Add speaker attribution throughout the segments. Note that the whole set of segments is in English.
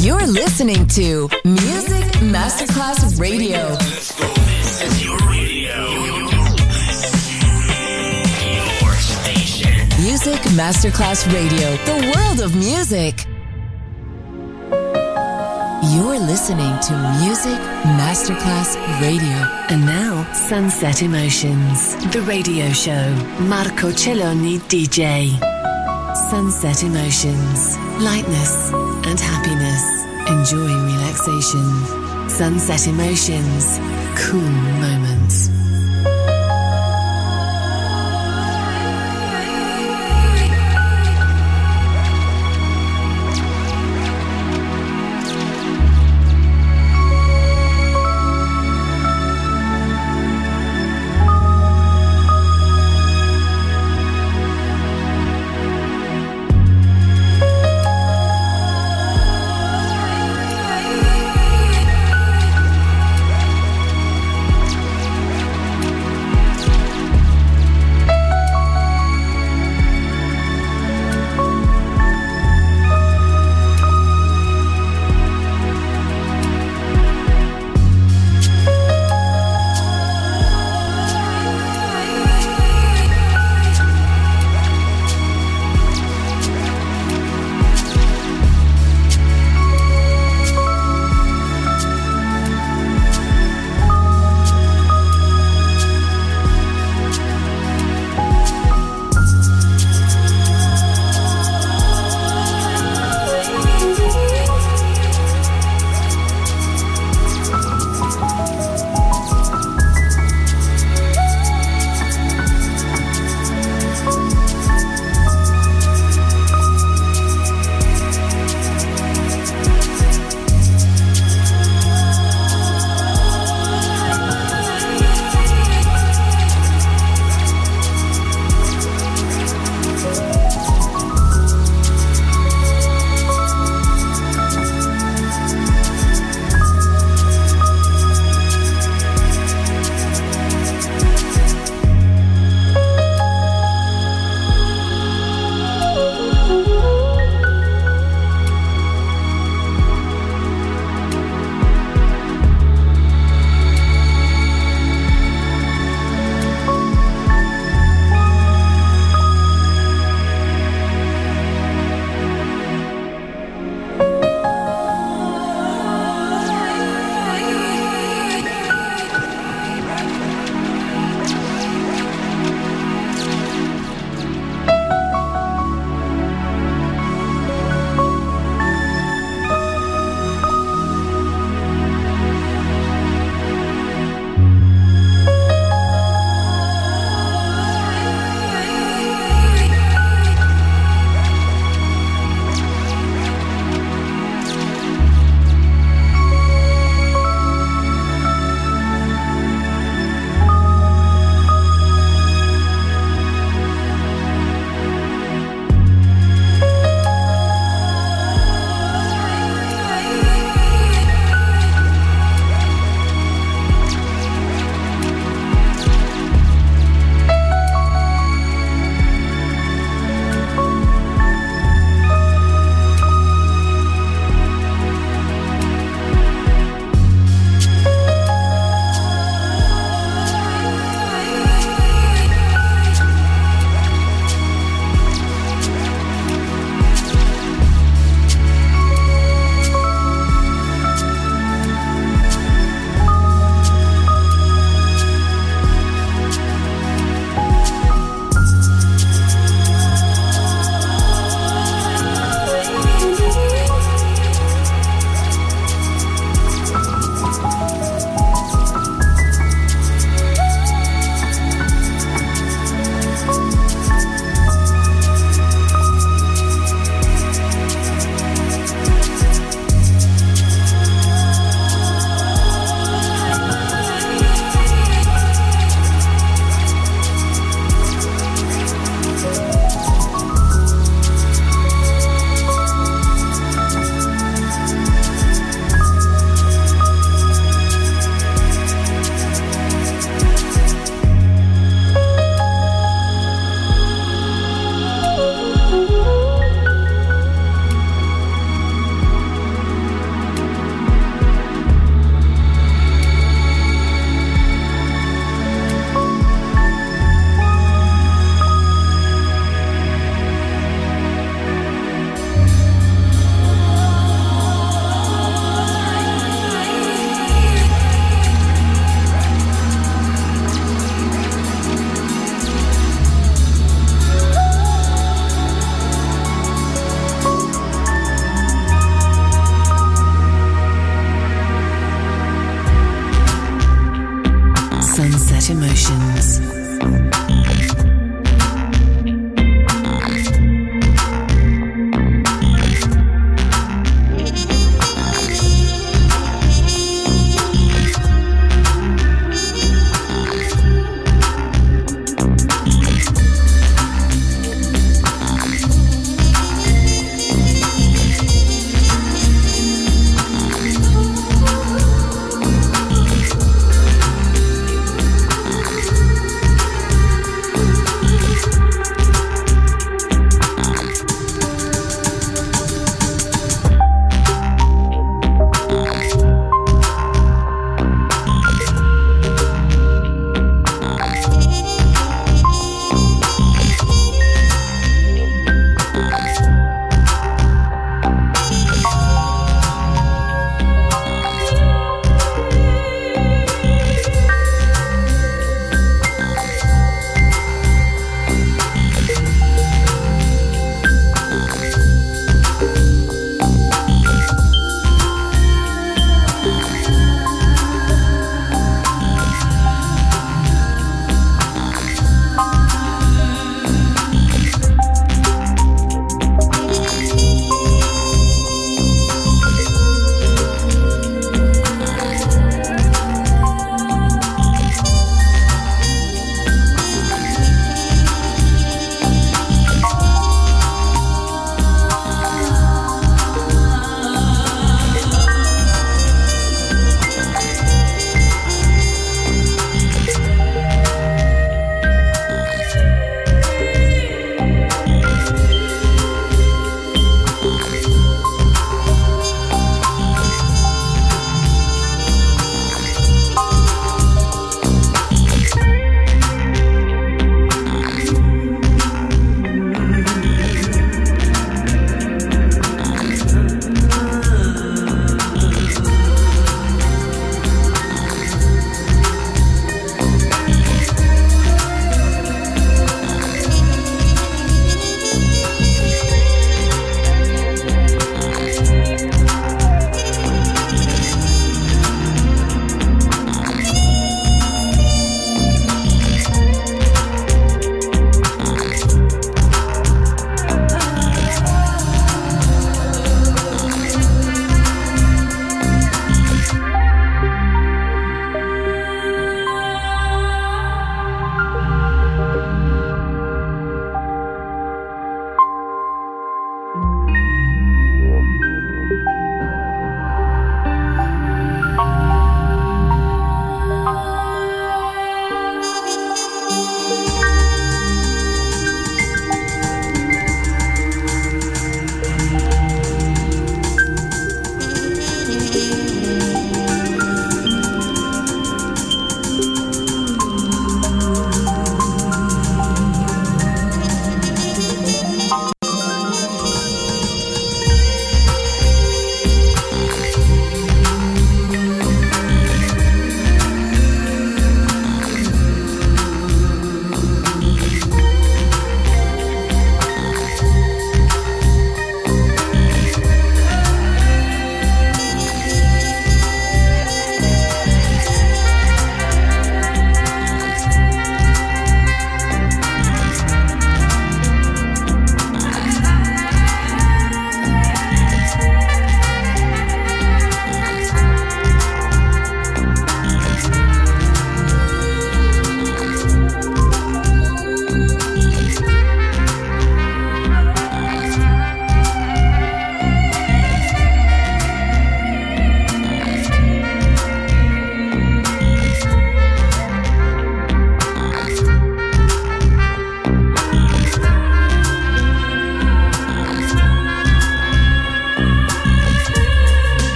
Speaker 1: You're listening to Music Masterclass Radio.
Speaker 2: This is your radio. Your station.
Speaker 1: Music Masterclass Radio, the world of music. You're listening to Music Masterclass Radio.
Speaker 3: And now, Sunset Emotions, the radio show. Marco Celloni DJ. Sunset Emotions, lightness and happiness. Enjoy relaxation. Sunset Emotions, cool moments.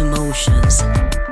Speaker 4: Emotions.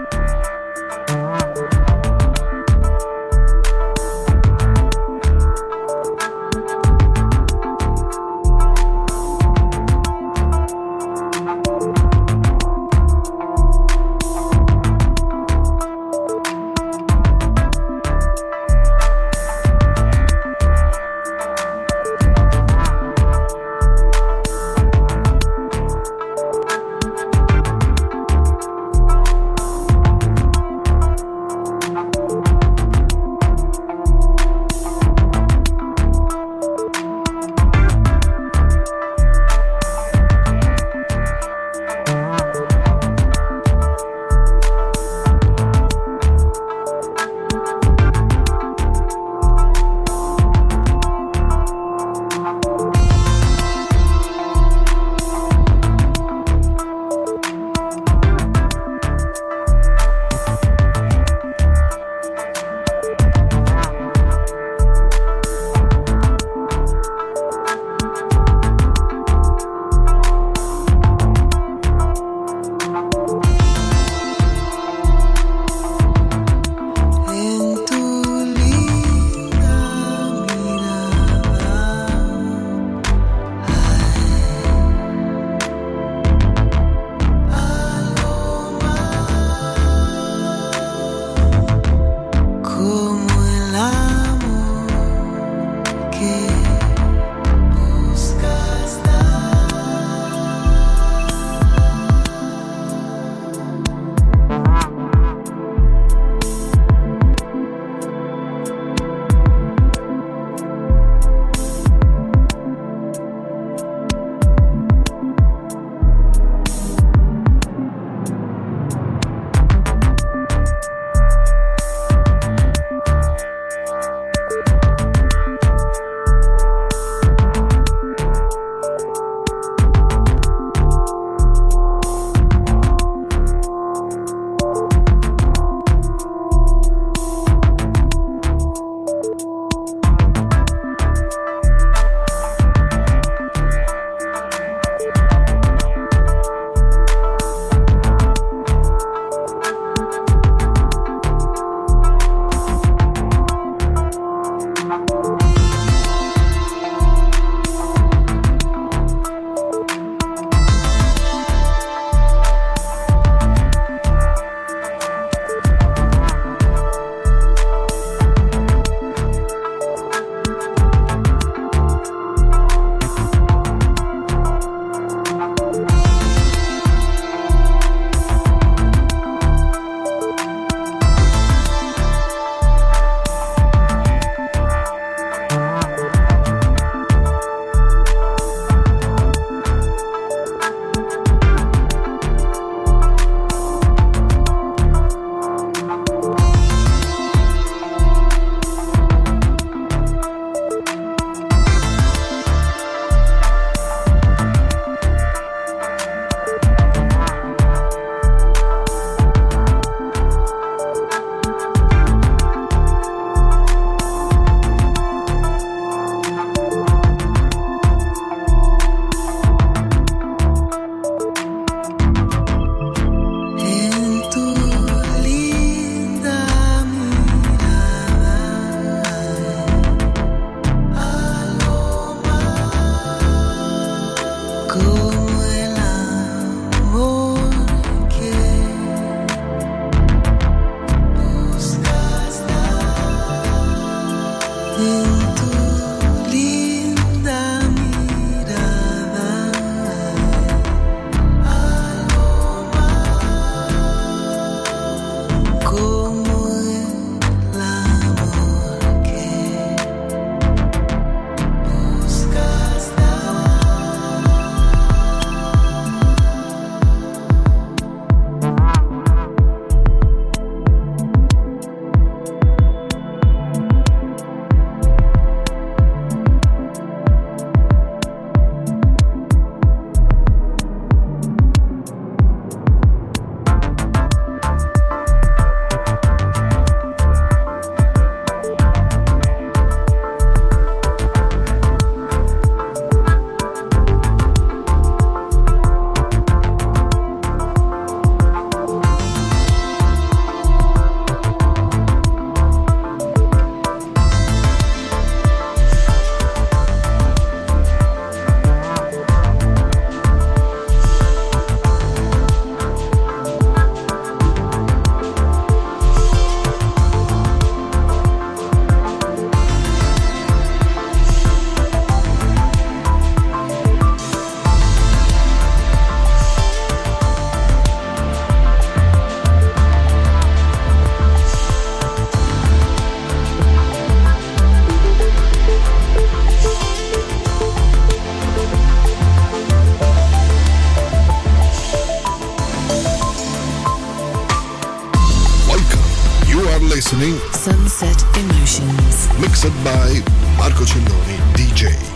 Speaker 4: By Marco Celloni,
Speaker 5: DJ.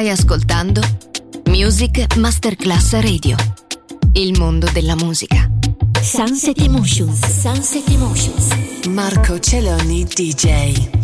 Speaker 1: Stai ascoltando Music Masterclass Radio. Il mondo della musica.
Speaker 3: Sunset Emotions. Sunset Emotions. Marco Celloni DJ.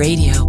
Speaker 6: Radio.